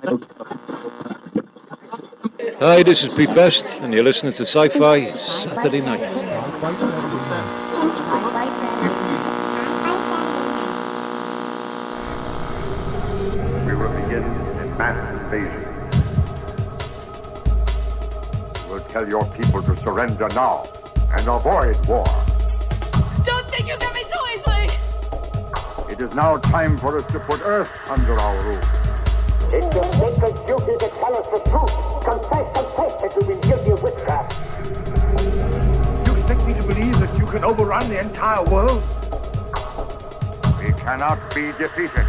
Hi, this is Pete Best, and you're listening to Sci Fi Saturday Night. We will begin a mass invasion. We'll tell your people to surrender now and avoid war. Don't think you get me so easily! It is now time for us to put Earth under our rule. It's your sacred duty to tell us the truth. Confess, confess that you've been guilty of witchcraft. You expect me to believe that you can overrun the entire world? We cannot be defeated.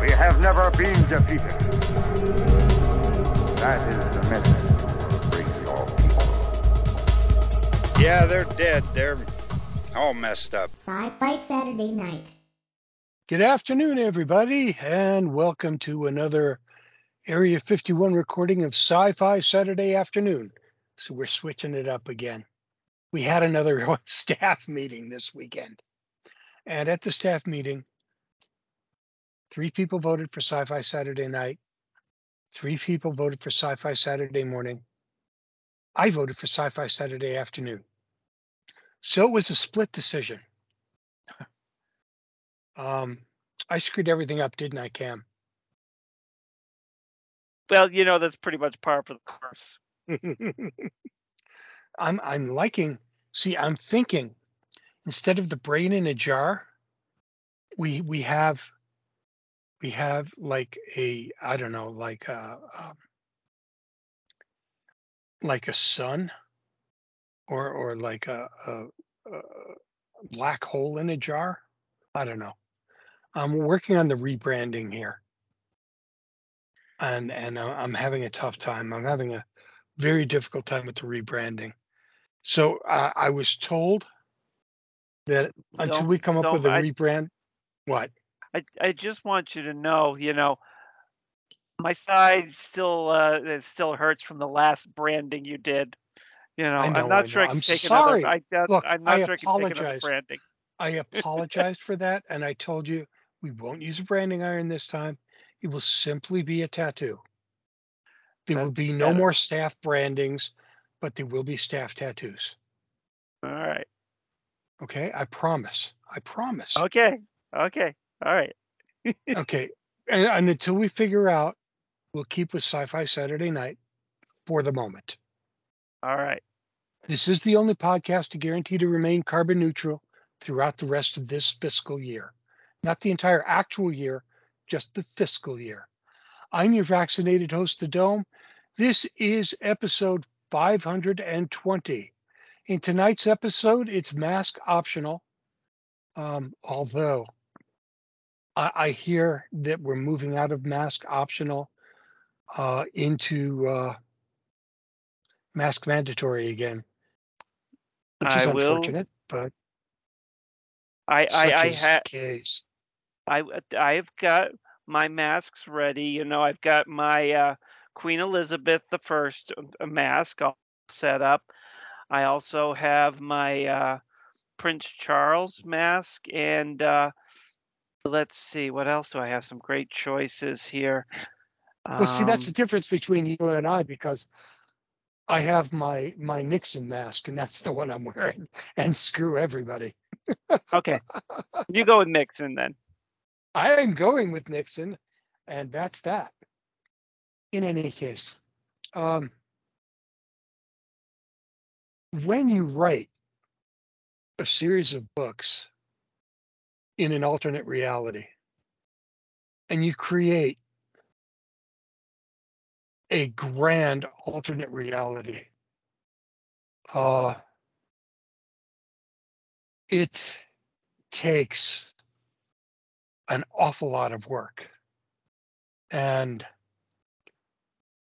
We have never been defeated. That is the message bring your people. Yeah, they're dead. They're all messed up. Sci-Fi Saturday Night. Good afternoon, everybody, and welcome to another Area 51 recording of Sci Fi Saturday Afternoon. So we're switching it up again. We had another staff meeting this weekend. And at the staff meeting, three people voted for Sci Fi Saturday Night, three people voted for Sci Fi Saturday Morning. I voted for Sci Fi Saturday Afternoon. So it was a split decision. Um, I screwed everything up, didn't I, Cam? Well, you know that's pretty much par for the course. I'm I'm liking. See, I'm thinking instead of the brain in a jar, we we have we have like a I don't know like a um, like a sun or or like a, a, a black hole in a jar. I don't know. I'm working on the rebranding here, and and I- I'm having a tough time. I'm having a very difficult time with the rebranding. So uh, I was told that until Don't- we come up with a I- rebrand, what? I I just want you to know, you know, my side still uh it still hurts from the last branding you did. You know, I I'm know, I not sure know. I can I'm take sorry. another. I, Look, I'm not I sure I can take another apologize. branding. I apologized for that, and I told you we won't use a branding iron this time. It will simply be a tattoo. There will be no better. more staff brandings, but there will be staff tattoos. All right. Okay, I promise. I promise. Okay. Okay. All right. okay, and, and until we figure out, we'll keep with Sci-Fi Saturday Night for the moment. All right. This is the only podcast to guarantee to remain carbon neutral throughout the rest of this fiscal year. Not the entire actual year, just the fiscal year. I'm your vaccinated host, The Dome. This is episode 520. In tonight's episode, it's mask optional. Um, although I, I hear that we're moving out of mask optional uh, into uh, mask mandatory again, which is I will- unfortunate, but I such I I ha- the case. I I've got my masks ready. You know, I've got my uh, Queen Elizabeth the First uh, mask all set up. I also have my uh, Prince Charles mask, and uh, let's see, what else do I have? Some great choices here. Well, see, that's the Um, difference between you and I because I have my my Nixon mask, and that's the one I'm wearing. And screw everybody. okay. You go with Nixon then. I am going with Nixon, and that's that. In any case, um, when you write a series of books in an alternate reality, and you create a grand alternate reality, uh, it takes an awful lot of work. And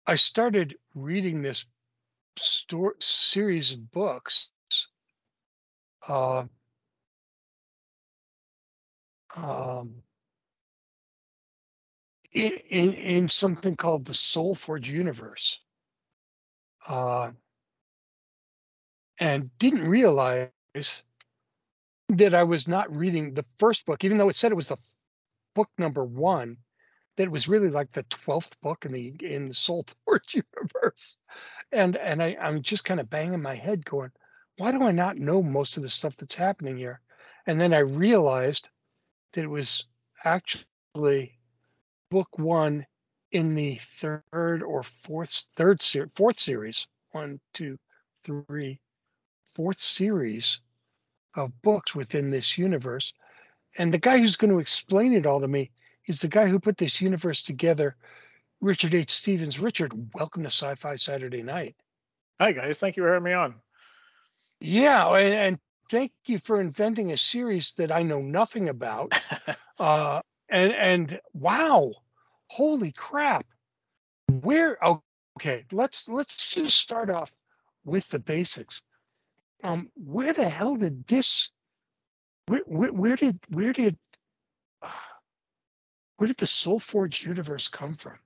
I started reading this stor- series of books uh, um, in, in, in something called the Soulforge universe. Uh, and didn't realize that I was not reading the first book, even though it said it was the book number one. that was really like the twelfth book in the in the Soul Forge universe, and and I I'm just kind of banging my head, going, why do I not know most of the stuff that's happening here? And then I realized that it was actually book one in the third or fourth third ser- fourth series one two three fourth series of books within this universe and the guy who's going to explain it all to me is the guy who put this universe together richard h. Stephens. Richard welcome to sci-fi saturday night. Hi guys, thank you for having me on. yeah and, and thank you for inventing a series that i know nothing about. Uh and and wow holy crap. Where okay let's let's just start off with the basics. Um where the hell did this where where, where did where did where did the soul forge universe come from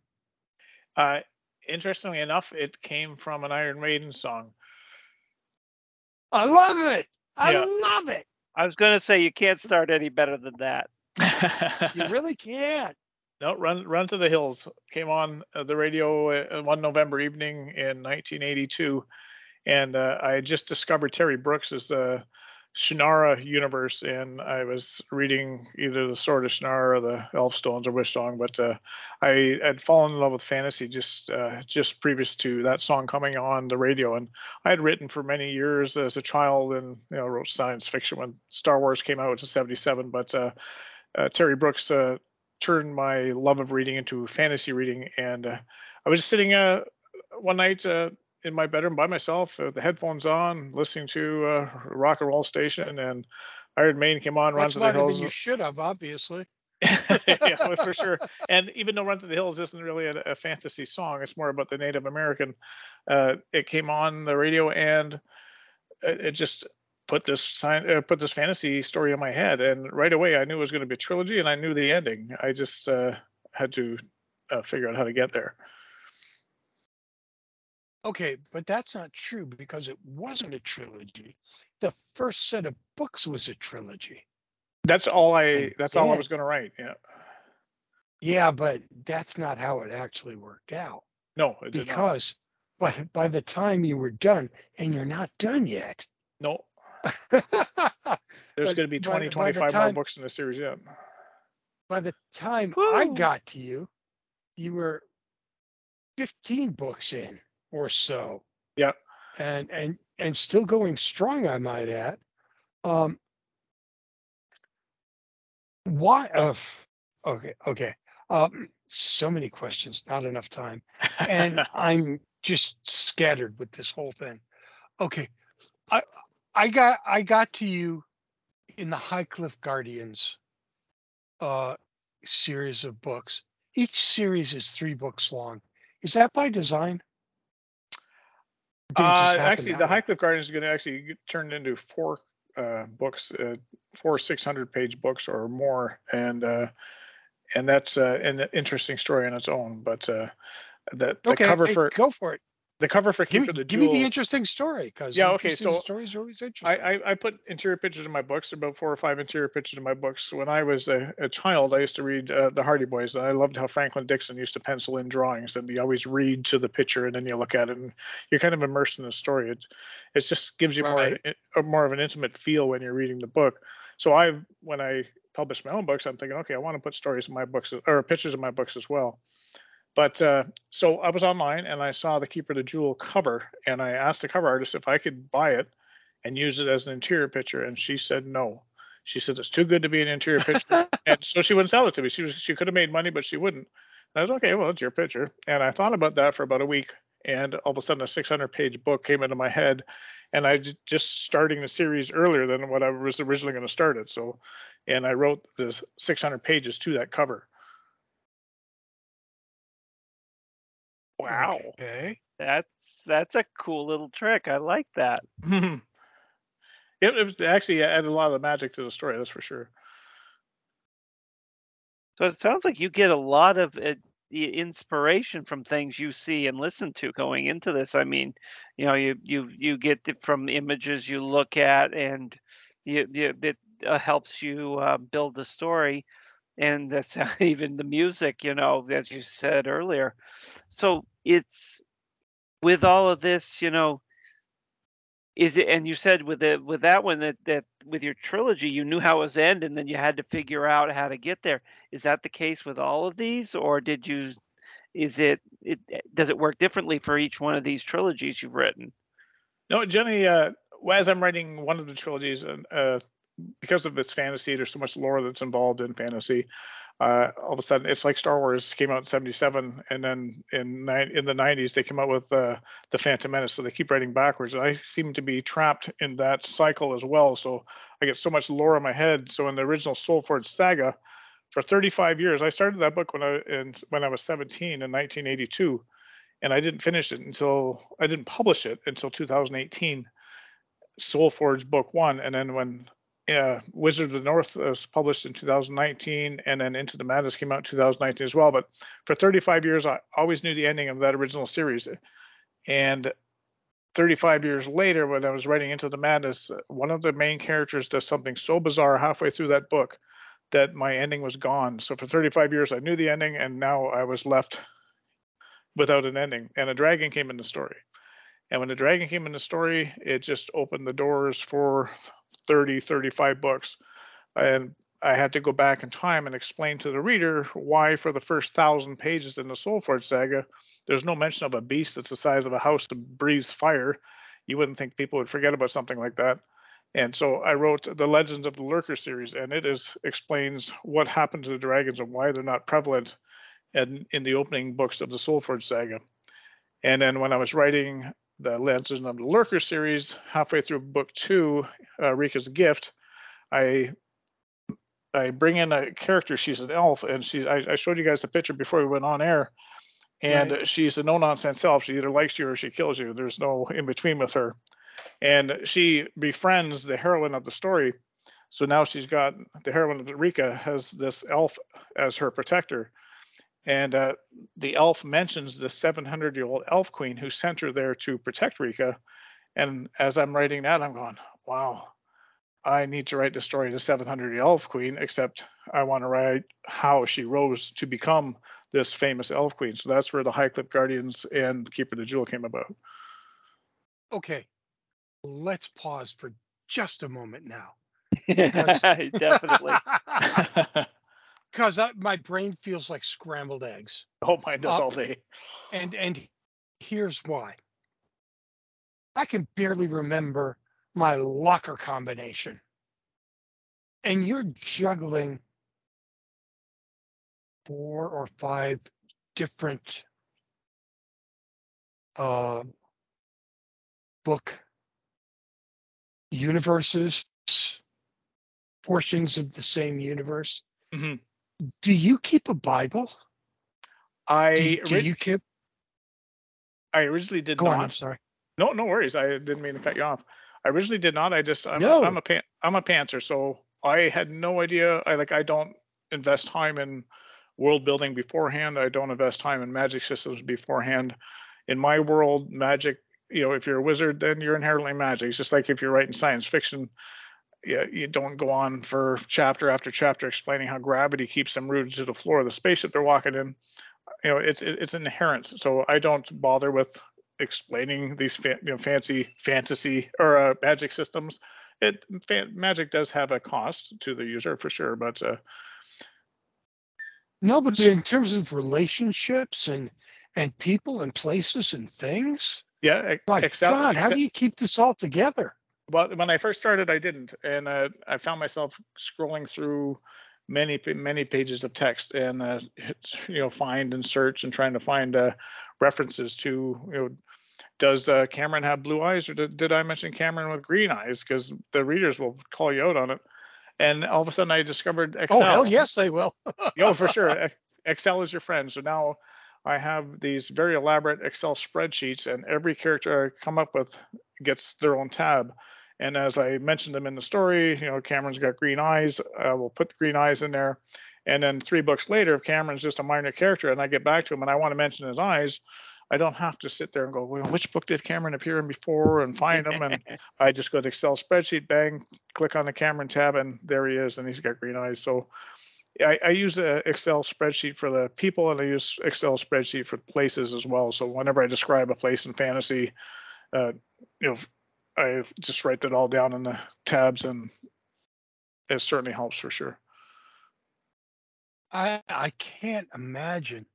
Uh, interestingly enough, it came from an Iron Maiden song. i love it i Yeah. love it I was going to say you can't start any better than that. you really can't no, run run to the hills came on uh, the radio uh, one November evening in 1982, and uh, I had just discovered Terry Brooks's uh, Shannara universe, and I was reading either the Sword of Shannara or the Elfstones or Wish Song, but uh, I had fallen in love with fantasy just uh, just previous to that song coming on the radio, and I had written for many years as a child, and you know wrote science fiction when Star Wars came out in '77, but uh, uh, Terry Brooks uh, turned my love of reading into fantasy reading, and uh, I was just sitting uh, one night uh, in my bedroom by myself, with the headphones on, listening to uh, rock and roll station, and Iron Maiden came on, Run to the Hills. you should have obviously yeah, for sure. And even though Run to the Hills isn't really a, a fantasy song, it's more about the Native American. Uh, it came on the radio, and it, it just put this sign, uh, put this fantasy story in my head. And right away, I knew it was going to be a trilogy, and I knew the ending. I just uh, had to uh, figure out how to get there. Okay, but that's not true because it wasn't a trilogy. The first set of books was a trilogy. That's all I. And That's all I was going to write. Yeah. Yeah, but that's not how it actually worked out. No, it did not. Because by, by the time you were done, and you're not done yet. No, there's going to be by 20, by 25 more time- books in the series. Yeah. By the time I got to you, you were 15 books in or so. Yeah. And and and still going strong, I might add. Um why uh, okay, okay. Um so many questions, not enough time. and I'm just scattered with this whole thing. Okay, I I got I got to you in the High Cliff Guardians uh, series of books. Each series is three books long. Is that by design? Or did it just Uh, actually, the way? High Cliff Guardians is going to actually get turned into four uh, books, uh, four 600 page books or more, and uh, and that's uh, an interesting story on its own. But uh, the, the okay, cover hey, for go for it. The cover for Give me, Keeper the give me the interesting story because Yeah, okay, so stories are always I, interesting. I, I put interior pictures in my books, about four or five interior pictures in my books. When I was a, a child, I used to read uh, the Hardy Boys, and I loved how Franklin Dixon used to pencil in drawings, and you always read to the picture, and then you look at it, and you're kind of immersed in the story. It, it just gives you Right. more more of an intimate feel when you're reading the book. So I, when I publish my own books, I'm thinking, okay, I want to put stories in my books or pictures in my books as well. But uh, so I was online and I saw the Keeper of the Jewel cover, and I asked the cover artist if I could buy it and use it as an interior picture, and she said no. She said it's too good to be an interior picture, and so she wouldn't sell it to me. She was she could have made money, but she wouldn't. And I was okay, well, it's your picture. And I thought about that for about a week, and all of a sudden a 600 page book came into my head, and I just starting the series earlier than what I was originally going to start it. So, and I wrote the 600 pages to that cover. Wow. Okay. That's that's a cool little trick. I like that. it, it was actually added a lot of magic to the story, that's for sure. So it sounds like you get a lot of uh, the inspiration from things you see and listen to going into this. I mean, you know, you you you get it from images you look at, and you, you it uh, helps you uh, build the story. And that's even the music, you know, as you said earlier. So it's with all of this, you know, is it and you said with it with that one that that with your trilogy you knew how it was end and then you had to figure out how to get there is that the case with all of these or did you is it it does it work differently for each one of these trilogies you've written No, Jenny. Uh, as I'm writing one of the trilogies, and uh, because of this fantasy, there's so much lore that's involved in fantasy. Uh, all of a sudden, it's like Star Wars came out in '77, and then in ni- in the '90s they came out with uh, the Phantom Menace. So they keep writing backwards, and I seem to be trapped in that cycle as well. So I get so much lore in my head. So in the original Soulforge saga, for 35 years, I started that book when I in, when I was 17 in 1982, and I didn't finish it until I didn't publish it until 2018. Soulforge book one, and then when uh, Wizard of the North was published in 2019, and then Into the Madness came out in 2019 as well. But for 35 years, I always knew the ending of that original series. And 35 years later, when I was writing Into the Madness, one of the main characters does something so bizarre halfway through that book that my ending was gone. So for 35 years, I knew the ending, and now I was left without an ending. And a dragon came in the story. And when the dragon came in the story, it just opened the doors for 30, 35 books. And I had to go back in time and explain to the reader why, for the first thousand pages in the Soulforge saga, there's no mention of a beast that's the size of a house that breathes fire. You wouldn't think people would forget about something like that. And so I wrote the Legends of the Lurker series, and it is explains what happened to the dragons and why they're not prevalent in, in the opening books of the Soulforge saga. And then when I was writing the Legends of the Lurker series, halfway through book two, uh, Rika's Gift, I I bring in a character. She's an elf, and she I, I showed you guys the picture before we went on air. And Right. she's a no nonsense elf. She either likes you or she kills you. There's no in between with her. And she befriends the heroine of the story. So now she's got the heroine of Rika has this elf as her protector. And uh, the elf mentions the 700 year old elf queen who sent her there to protect Rika. And as I'm writing that, I'm going, wow, I need to write the story of the 700 year elf queen, except I want to write how she rose to become this famous elf queen. So that's where the High Cliff Guardians and Keeper of the Jewel came about. Okay, let's pause for just a moment now. definitely Because my brain feels like scrambled eggs. oh, mine does Uh, all day. And and here's why. I can barely remember my locker combination. And you're juggling four or five different uh, book universes, portions of the same universe. Mhm. Do you keep a Bible? I Do, do you keep? I originally did Go not. on. I'm sorry. No, no worries. I didn't mean to cut you off. I originally did not. I just I'm, No. I'm a pan, I'm a pantser, so I had no idea. I like I don't invest time in world building beforehand. I don't invest time in magic systems beforehand. In my world, magic, you know, if you're a wizard, then you're inherently magic. It's just like if you're writing science fiction, yeah, you don't go on for chapter after chapter explaining how gravity keeps them rooted to the floor of the spaceship they're walking in. You know, it's it- it's inherent. So I don't bother with explaining these fa- you know fancy fantasy or uh, magic systems. It fa- magic does have a cost to the user for sure, but uh, No, but in terms of relationships and and people and places and things, yeah, ex- my. God, how do you keep this all together? Well, when I first started, I didn't, and uh, I found myself scrolling through many many pages of text and uh, you know find and search and trying to find uh, references to you know does uh, Cameron have blue eyes or did, did I mention Cameron with green eyes because the readers will call you out on it. And all of a sudden, I discovered Excel. Oh hell yes, they will. oh, for sure. Excel is your friend. So now I have these very elaborate Excel spreadsheets, and every character I come up with gets their own tab. And as I mentioned them in the story, you know, Cameron's got green eyes. Uh, we'll put the green eyes in there. And then three books later, if Cameron's just a minor character and I get back to him and I want to mention his eyes, I don't have to sit there and go, well, which book did Cameron appear in before and find him? And I just go to Excel spreadsheet, bang, click on the Cameron tab, and there he is, and he's got green eyes. So I, I use an Excel spreadsheet for the people, and I use Excel spreadsheet for places as well. So whenever I describe a place in fantasy, uh, you know, I just write that all down in the tabs, and it certainly helps for sure. I I can't imagine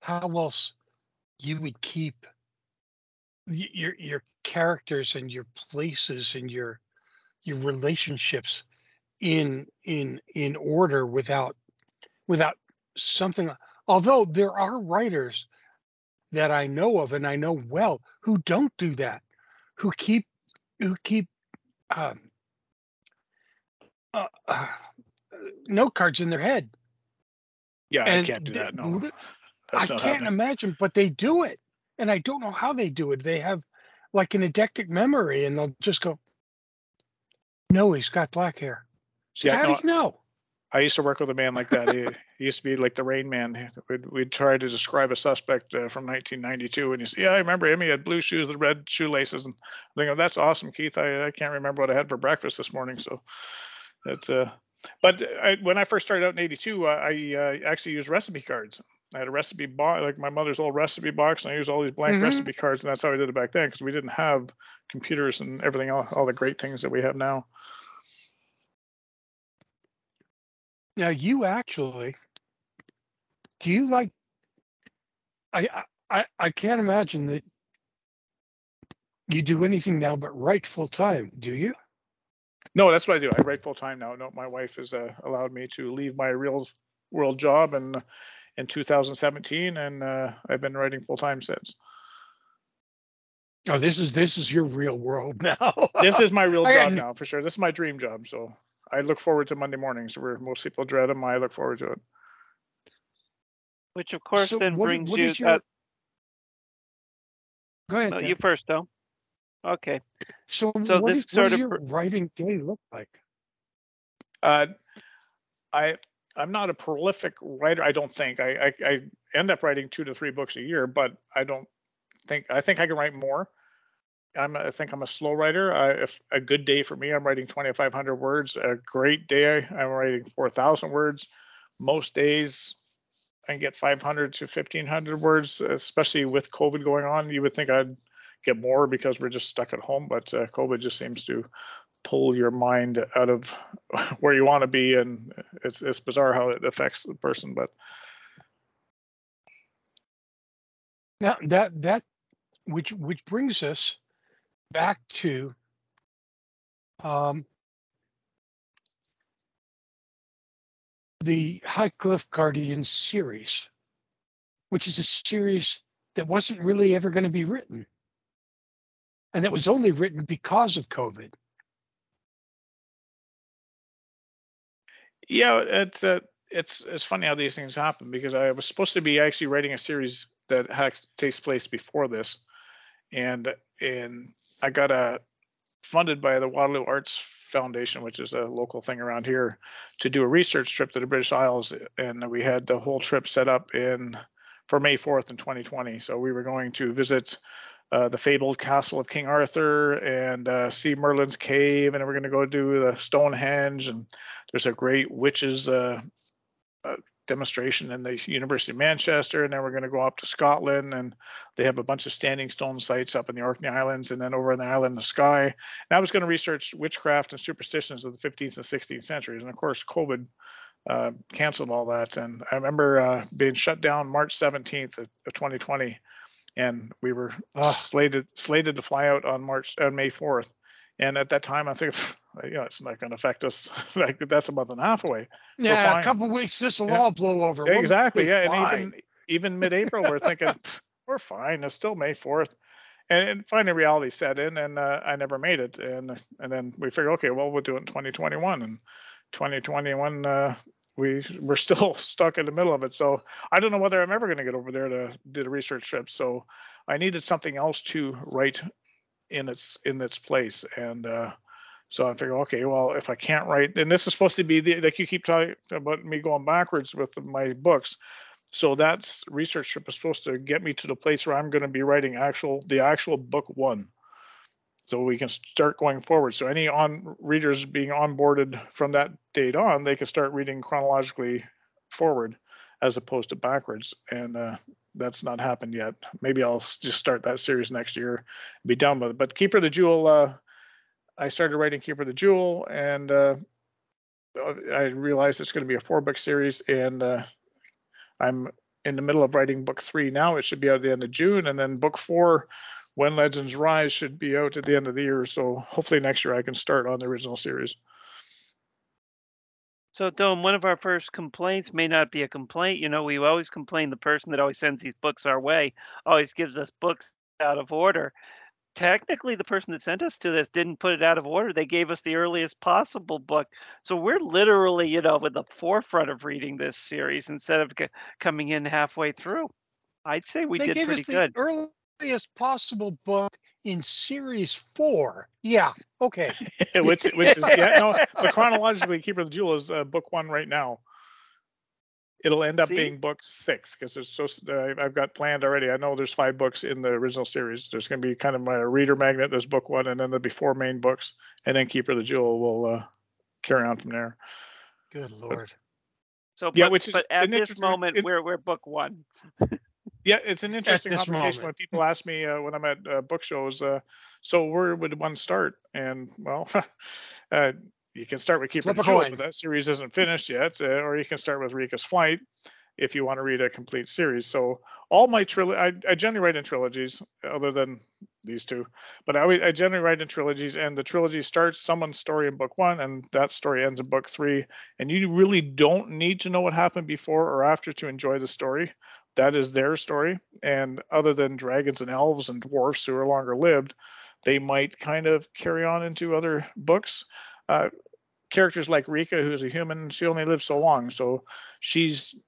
how else you would keep your your characters and your places and your your relationships in in in order without without something although there are writers that I know of and I know well who don't do that who keep who keep um, uh, uh, note cards in their head Yeah, and I can't do th- that. No, I can't happening. imagine, but they do it, and I don't know how they do it. They have like an eidetic memory, and they'll just go, "No, he's got black hair." Yeah, how no, do you know? I used to work with a man like that. He, he used to be like the Rain Man. We'd, we'd try to describe a suspect uh, from 1992, and he said, "Yeah, I remember him. He had blue shoes with red shoelaces." And I think, "Oh, that's awesome, Keith. I, I can't remember what I had for breakfast this morning." So that's uh. But I, when I first started out in '82, I, I uh, actually used recipe cards. I had a recipe box, like my mother's old recipe box, and I used all these blank Mhm. recipe cards, and that's how I did it back then because we didn't have computers and everything, all, all the great things that we have now. Now you actually, do you like? I I- I can't imagine that you do anything now but write full time. Do you? No, that's what I do. I write full time now. No, my wife has uh, allowed me to leave my real world job in in 2017, and uh, I've been writing full time since. Oh, this is this is your real world now. This is my real job now for sure. This is my dream job. So I look forward to Monday mornings, where most people dread them. I look forward to it. Which of course So then what- brings what you. is your- uh, Go ahead. no, you first, though. Okay. So, so what, this is- what sort does of your pr- writing day look like? Uh, I I'm not a prolific writer. I don't think I, I I end up writing two to three books a year, but I don't think I think I can write more. I'm I think I'm a slow writer. I, if a good day for me, I'm writing 2,500 words. A great day, I'm writing 4,000 words. Most days, I get 500 to 1,500 words. Especially with COVID going on, you would think I'd get more because we're just stuck at home, but uh, COVID just seems to pull your mind out of where you want to be, and it's it's bizarre how it affects the person. But Now that that which which brings us back to um, the High Cliff Guardian series, which is a series that wasn't really ever going to be written, and that was only written because of COVID. yeah, it's uh, it's it's funny how these things happen because I was supposed to be actually writing a series that takes place before this, and and I got a funded by the Waterloo Arts Foundation, which is a local thing around here, to do a research trip to the British Isles, and we had the whole trip set up in for May 4th in 2020. So we were going to visit uh, the fabled castle of King Arthur and uh, see Merlin's cave, and we're going to go do the Stonehenge, and there's a great witches uh, uh, demonstration in the University of Manchester, and then we're going to go up to Scotland, and they have a bunch of standing stone sites up in the Orkney Islands, and then over in the island of Skye. And I was going to research witchcraft and superstitions of the 15th and 16th centuries, and of course, COVID uh, canceled all that. And I remember uh, being shut down March 17th of, of 2020, and we were Ah. slated slated to fly out on March on May 4th. And at that time, I think, you know, it's not going to affect us. like that's a month and a half away. Yeah, a couple weeks, this will Yeah. all blow over. We'll exactly. Yeah. And even even mid-April, we're thinking we're fine. It's still May 4th. And, and finally, reality set in, and uh, I never made it. And and then we figured, okay, well, we'll do it in 2021. And 2021, uh, we we're still stuck in the middle of it. So I don't know whether I'm ever going to get over there to do the research trip. So I needed something else to write in its in its place. And uh, so I figured, okay, well, if I can't write, and this is supposed to be the, like you keep talking about me going backwards with my books. So that's research trip is supposed to get me to the place where I'm going to be writing actual the actual book one. so we can start going forward. So any on readers being onboarded from that date on, they can start reading chronologically forward as opposed to backwards. And uh, that's not happened yet. Maybe I'll just start that series next year be done with it. But Keeper of the Jewel, uh, I started writing Keeper of the Jewel, and uh, I realized it's going to be a four book series, and uh, I'm in the middle of writing book three now. It should be out at the end of June, and then book four when Legends Rise should be out at the end of the year. So hopefully next year I can start on the original series. So, Dome, one of our first complaints may not be a complaint. You know, we always complain the person that always sends these books our way always gives us books out of order. Technically, the person that sent us to this didn't put it out of order. They gave us the earliest possible book. So we're literally, you know, with the forefront of reading this series instead of c- coming in halfway through. I'd say we they did gave pretty us the good. earliest possible book in series four. Yeah. Okay. which which is yeah no but chronologically keeper of the jewel is uh, book one right now it'll end up See? being book six because there's so uh, i've got planned already i know there's five books in the original series there's going to be kind of my reader magnet there's book one and then there'll be four main books and then keeper of the jewel will uh, carry on from there Good lord. So, yeah, but, which is but at an this interesting- moment, it- we're we're book one. Yeah, it's an interesting conversation moment. when people ask me uh, when I'm at uh, book shows, uh, so where would one start? And well, uh, you can start with Keeper of Flip the Jewel, but that series isn't finished yet, uh, or you can start with Rika's Flight if you want to read a complete series. So all my trilogy, I, I generally write in trilogies, other than these two, but I, I generally write in trilogies, and the trilogy starts someone's story in book one, and that story ends in book three, and you really don't need to know what happened before or after to enjoy the story. That is their story, and other than dragons and elves and dwarfs who are longer lived, they might kind of carry on into other books. Uh, characters like Rika, who's a human, she only lives so long, so she's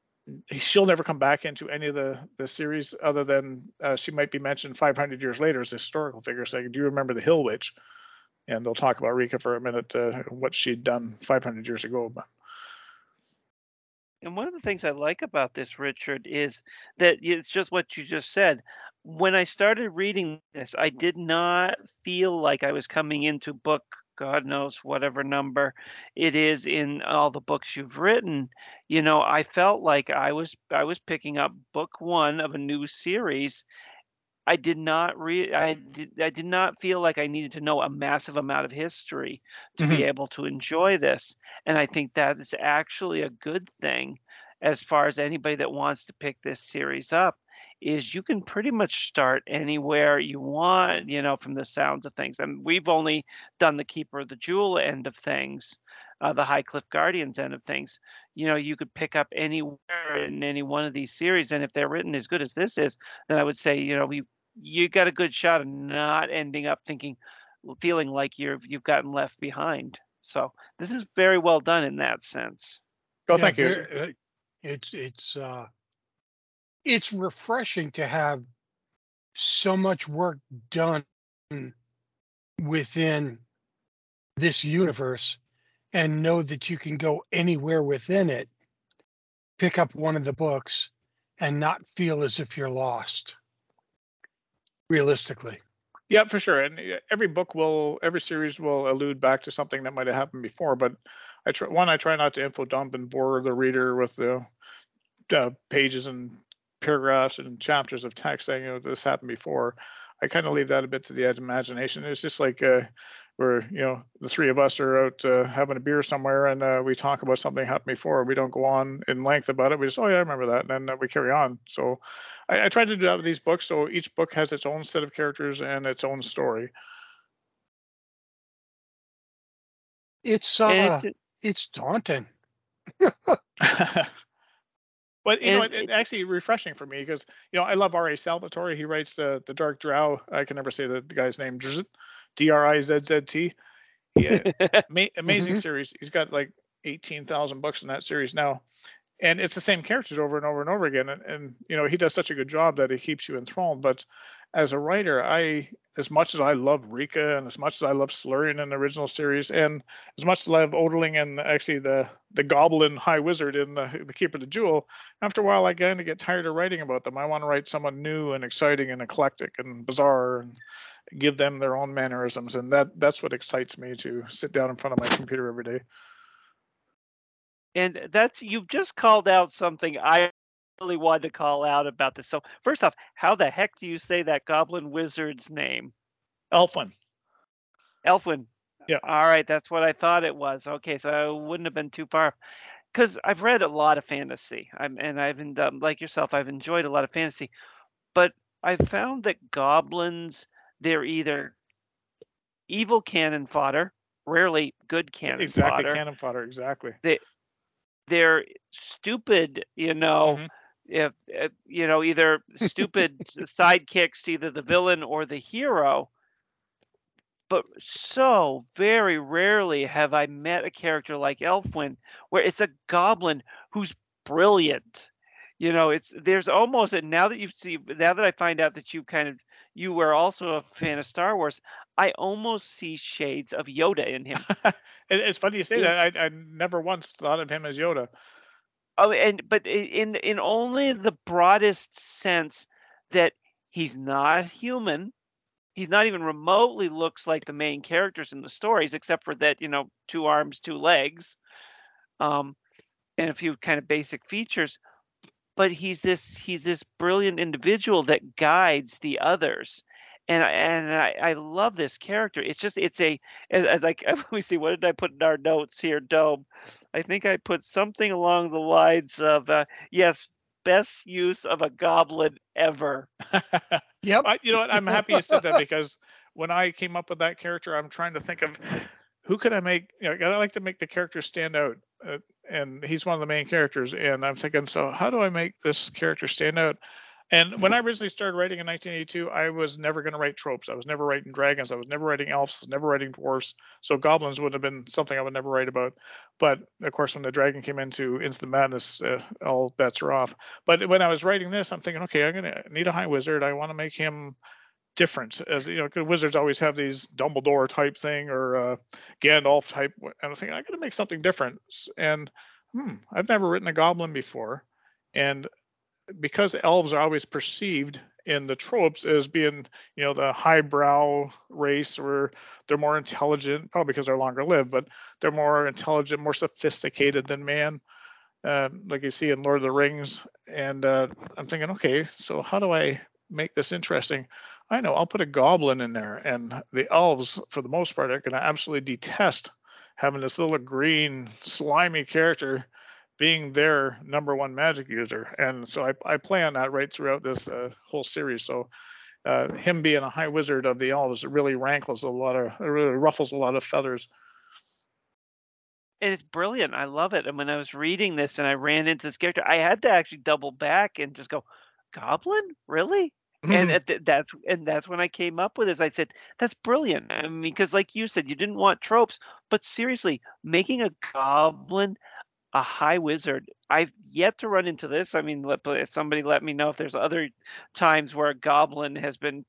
she'll never come back into any of the the series other than uh, she might be mentioned 500 years later as a historical figure. Saying do you remember the hill witch? And they'll talk about rika for a minute uh, what she'd done 500 years ago but. And one of the things I like about this, Richard, is that it's just what you just said. When I started reading this, I did not feel like I was coming into book, God knows whatever number it is in all the books you've written. You know, I felt like I was I was picking up book one of a new series. I did not re I did I did not feel like I needed to know a massive amount of history to be mm-hmm. able to enjoy this. And I think that is actually a good thing as far as anybody that wants to pick this series up is you can pretty much start anywhere you want, you know, from the sounds of things. And we've only done the Keeper of the Jewel end of things, uh, the High Cliff Guardians end of things. You know, you could pick up anywhere in any one of these series, and if they're written as good as this is, then I would say, you know, we you got a good shot of not ending up thinking, feeling like you're you've gotten left behind. So this is very well done in that sense. oh Yeah, thank you It's it's uh, it's refreshing to have so much work done within this universe and know that you can go anywhere within it, pick up one of the books, and not feel as if you're lost. Realistically. Yeah, for sure. And every book will, every series will allude back to something that might have happened before. But I try, one, I try not to info dump and bore the reader with the uh, pages and paragraphs and chapters of text saying, you know, this happened before. I kind of leave that a bit to the edge of imagination. It's just like uh, where, you know, the three of us are out uh, having a beer somewhere and uh, we talk about something happened before. We don't go on in length about it. We just, oh, yeah, I remember that. And then uh, we carry on. So I, I try to do that with these books. So each book has its own set of characters and its own story. It's uh, it- it's daunting. but you know, And it, it- it actually refreshing for me because you know I love R.A. Salvatore. He writes uh, the Dark Drow. I can never say the, the guy's name. Drizzt, D-R-I-Z-Z-T. Yeah, ama- amazing Mhm. series. He's got like eighteen thousand books in that series now, and it's the same characters over and over and over again. And, and you know he does such a good job that it keeps you enthralled. But as a writer, I as much as I love Rika and as much as I love Silurian in the original series, and as much as I love Odling and actually the the Goblin High Wizard in the, the Keeper of the Jewel, after a while I kind of get tired of writing about them. I want to write someone new and exciting and eclectic and bizarre and give them their own mannerisms, and that that's what excites me to sit down in front of my computer every day. And that's you've just called out something I really wanted to call out about this. So first off, how the heck do you say that goblin wizard's name? Elfwin. Elfwin. Yeah. All right, that's what I thought it was. Okay, so I wouldn't have been too far. Because I've read a lot of fantasy, I'm, and I've um, like yourself, I've enjoyed a lot of fantasy, but I've found that goblins they're either evil cannon fodder, rarely good cannon exactly, fodder. cannon fodder. Exactly. They they're stupid, you know. Mhm. If, if you know either stupid sidekicks to either the villain or the hero. But so very rarely have I met a character like Elfwin where it's a goblin who's brilliant. You know, it's there's almost and now that you see now that I find out that you kind of you were also a fan of Star Wars, I almost see shades of Yoda in him. It- it's funny you say that. I, I never once thought of him as Yoda. Oh, and but in in only the broadest sense that he's not human. He's not even remotely looks like the main characters in the stories, except for that you know two arms, two legs, um, and a few kind of basic features. But he's this he's this brilliant individual that guides the others, and and I, I love this character. It's just it's a as, as I me see what did I put in our notes here, Dome. I think I put something along the lines of uh, yes, best use of a goblin ever. Yep. I, you know what? I'm happy you said that because when I came up with that character, I'm trying to think of who could I make. You know, I like to make the character stand out, uh, and he's one of the main characters. And I'm thinking, so how do I make this character stand out? And when I originally started writing in 1982, I was never going to write tropes. I was never writing dragons. I was never writing elves. I was never writing dwarfs. So goblins would have been something I would never write about. But of course, when the dragon came into Into the Madness, uh, all bets are off. But when I was writing this, I'm thinking, okay, I'm going to need a high wizard. I want to make him different as you know wizards always have these dumbledore type thing or uh, gandalf type and i'm thinking i gotta make something different and hmm i've never written a goblin before and because elves are always perceived in the tropes as being you know the highbrow race or they're more intelligent probably because they're longer lived but they're more intelligent more sophisticated than man. Uh, like you see in lord of the rings and uh, i'm thinking okay so how do i make this interesting? I know I'll put a goblin in there, and the elves, for the most part, are going to absolutely detest having this little green, slimy character being their number one magic user. And so I, I play on that right throughout this uh, whole series. So uh, him being a high wizard of the elves it really rankles a lot of, it really ruffles a lot of feathers. And it's brilliant. I love it. And when I was reading this and I ran into this character, I had to actually double back and just go, Goblin? Really? and at the, that's and that's when I came up with this. I said that's brilliant. I mean, because like you said, you didn't want tropes, but seriously, making a goblin a high wizard. I've yet to run into this. I mean, let somebody let me know if there's other times where a goblin has been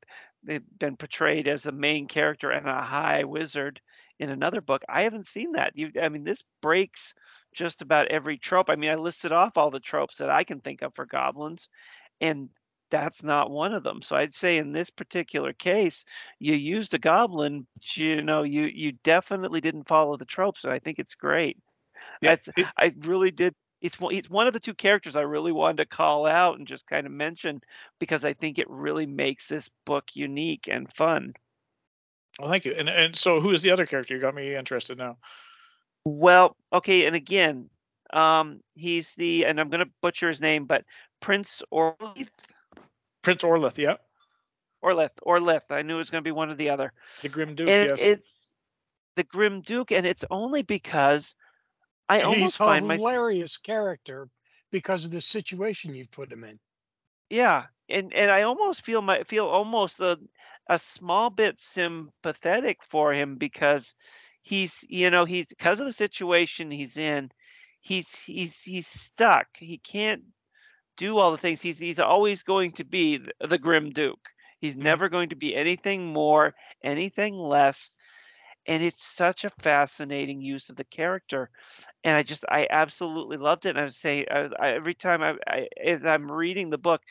eh, been portrayed as the main character and a high wizard in another book. I haven't seen that. You, I mean, this breaks just about every trope. I mean, I listed off all the tropes that I can think of for goblins, and that's not one of them. So I'd say in this particular case, you used a goblin, you know, you you definitely didn't follow the tropes. So I think it's great. Yeah, That's it- I really did. It's one- it's one of the two characters I really wanted to call out and just kind of mention because I think it really makes this book unique and fun. Well, thank you. And and so who is the other character? You got me interested now. Well, okay, and again, um, he's the and I'm gonna butcher his name, but Prince Orlith, Prince Orlith, yeah, Orlith, Orlith. I knew it was gonna be one or the other. the Grim Duke, and yes. it's the Grim Duke, and it's only because I He's almost a find my hilarious character because of the situation you've put him in. yeah, and and I almost feel my feel almost a a small bit sympathetic for him because he's you know he's because of the situation he's in, he's he's he's stuck. He can't do all the things. He's he's always going to be th- the Grim Duke. He's Mhm. never going to be anything more, anything less. And it's such a fascinating use of the character, and I just I absolutely loved it. And I was saying I, I, every time I, I as I'm reading the book,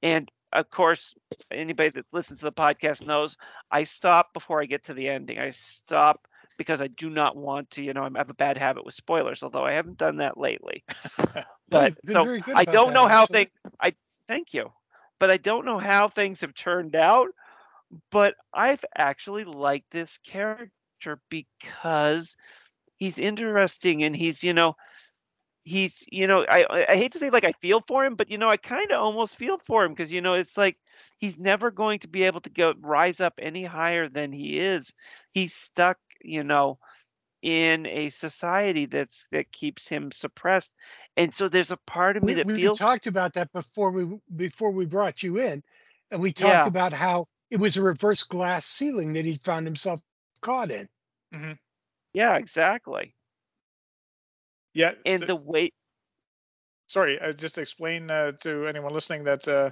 and of course, anybody that listens to the podcast knows I stop before I get to the ending. I stop because I do not want to, you know, I have a bad habit with spoilers, although I haven't done that lately. but so I don't that, know how actually. things. I thank you, but I don't know how things have turned out. But I've actually liked this character because he's interesting and he's, you know, he's, you know, I I I hate to say like I feel for him, but you know, I kind of almost feel for him because you know it's like he's never going to be able to go rise up any higher than he is. He's stuck, you know, in a society that's that keeps him suppressed. And so there's a part of me We, that we feels talked about that before we before we brought you in, and we talked Yeah. about how it was a reverse glass ceiling that he found himself caught in. Mm-hmm. Yeah, exactly. Yeah. And so- the way sorry, uh, just to explain uh, to anyone listening that uh,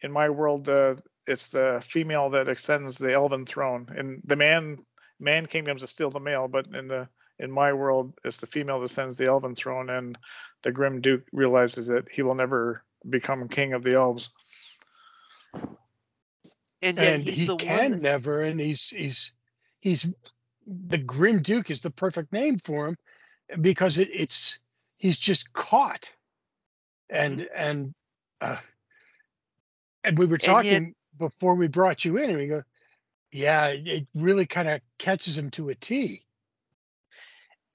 in my world, uh, it's the female that extends the elven throne. and the man man kingdoms, it's still the male, but in the in my world, it's the female that ascends the elven throne, and the grim duke realizes that he will never become king of the elves. and, and he can one that- never and he's he's he's the grim duke is the perfect name for him because it, it's he's just caught and Mm-hmm. and uh and we were And yet- talking before we brought you in and we go yeah it, it really kind of catches him to a t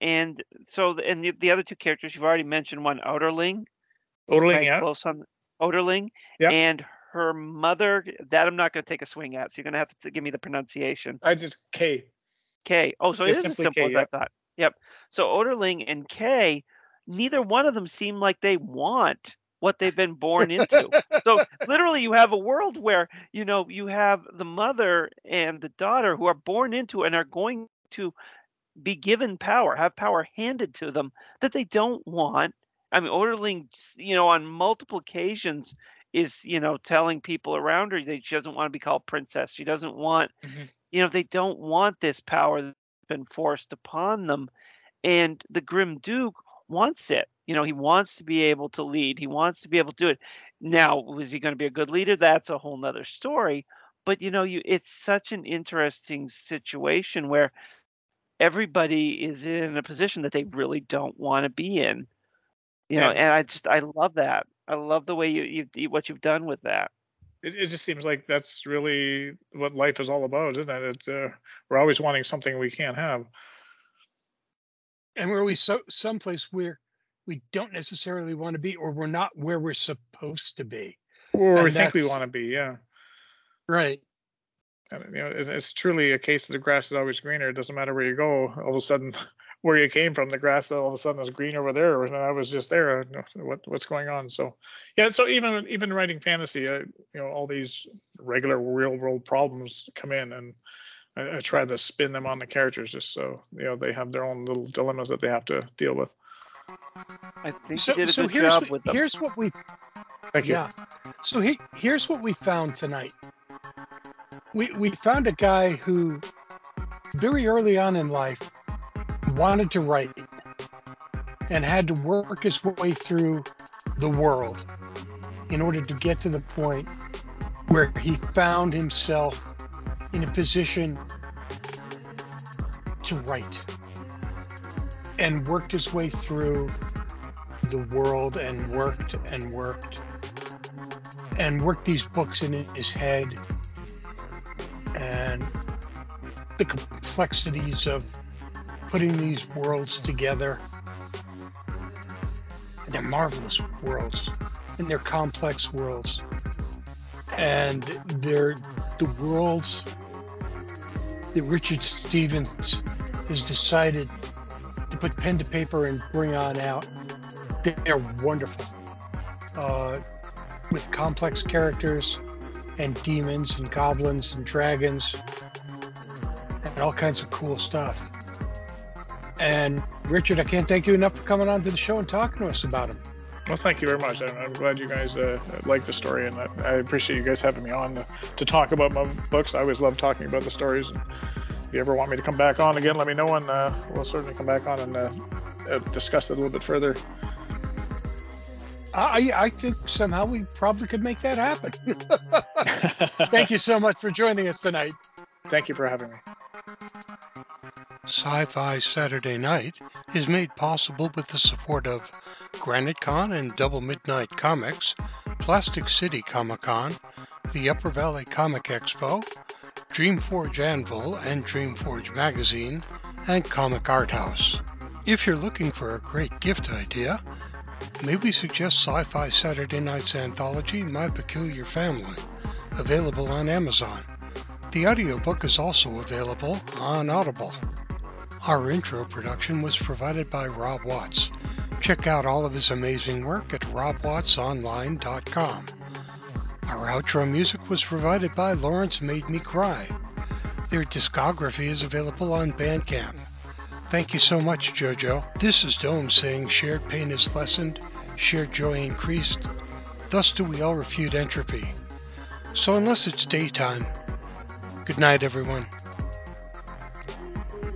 and so the, and the, the other two characters you've already mentioned one Outerling. Odling, right, yeah. Close on Outerling. Yep. And her mother that I'm not going to take a swing at. So you're going to have to give me the pronunciation. I just K. K. Oh, so it is as simple K, as yep. I thought. Yep. So Oderling and K, neither one of them seem like they want what they've been born into. so literally you have a world where, you know, you have the mother and the daughter who are born into and are going to be given power, have power handed to them that they don't want. I mean, Oderling, you know, on multiple occasions is, you know, telling people around her that she doesn't want to be called princess. She doesn't want, Mhm. You know, they don't want this power that's been forced upon them. And the Grim Duke wants it. You know, he wants to be able to lead. He wants to be able to do it. Now, was he going to be a good leader? That's a whole nother story. But you know, you it's such an interesting situation where everybody is in a position that they really don't want to be in. You know, Yeah. and I just I love that. I love the way you you you- what you've done with that. It, it just seems like that's really what life is all about, isn't it? It's, uh, we're always wanting something we can't have. and we're always so someplace where we don't necessarily want to be or we're not where we're supposed to be Or we think we want to be, yeah. right And, you know, it's, it's truly a case of the grass is always greener. It doesn't matter where you go. All of a sudden, where you came from, the grass all of a sudden is green over there, and I was just there. What what's going on? So, yeah. So even even writing fantasy, uh, you know, all these regular real world problems come in, and I, I try to spin them on the characters just so you know they have their own little dilemmas that they have to deal with. I think so, you did a so good here's job what, with them. here's what we Thank you. Yeah. So he, here's what we found tonight. We we found a guy who very early on in life wanted to write and had to work his way through the world in order to get to the point where he found himself in a position to write and worked his way through the world and worked and worked and worked these books in his head and the complexities of putting these worlds together. And they're marvelous worlds and they're complex worlds. And they're the worlds that Richard Stephens has decided to put pen to paper and bring on out. They're wonderful. Uh, with complex characters and demons and goblins and dragons and all kinds of cool stuff. And Richard, I can't thank you enough for coming on to the show and talking to us about them. Well, thank you very much. I'm, I'm glad you guys uh, like the story, and I, I appreciate you guys having me on to, to talk about my books. I always love talking about the stories. And if you ever want me to come back on again, let me know, and uh, we'll certainly come back on and uh, uh, discuss it a little bit further. I, I think somehow we probably could make that happen. Thank you so much for joining us tonight. Thank you for having me. Sci Fi Saturday Night is made possible with the support of Granite Con and Double Midnight Comics, Plastic City Comic Con, the Upper Valley Comic Expo, Dreamforge Anvil and Dreamforge Magazine, and Comic Art House. If you're looking for a great gift idea, may we suggest Sci Fi Saturday Night's anthology, My Peculiar Family, available on Amazon. The audiobook is also available on Audible. Our intro production was provided by Rob Watts. Check out all of his amazing work at robwattsonline.com. Our outro music was provided by Lawrence Made Me Cry. Their discography is available on Bandcamp. Thank you so much, JoJo. This is Dome saying shared pain is lessened, shared joy increased, thus do we all refute entropy. So unless it's daytime, good night, everyone.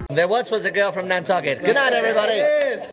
There once was a girl from Nantucket. Good night, everybody.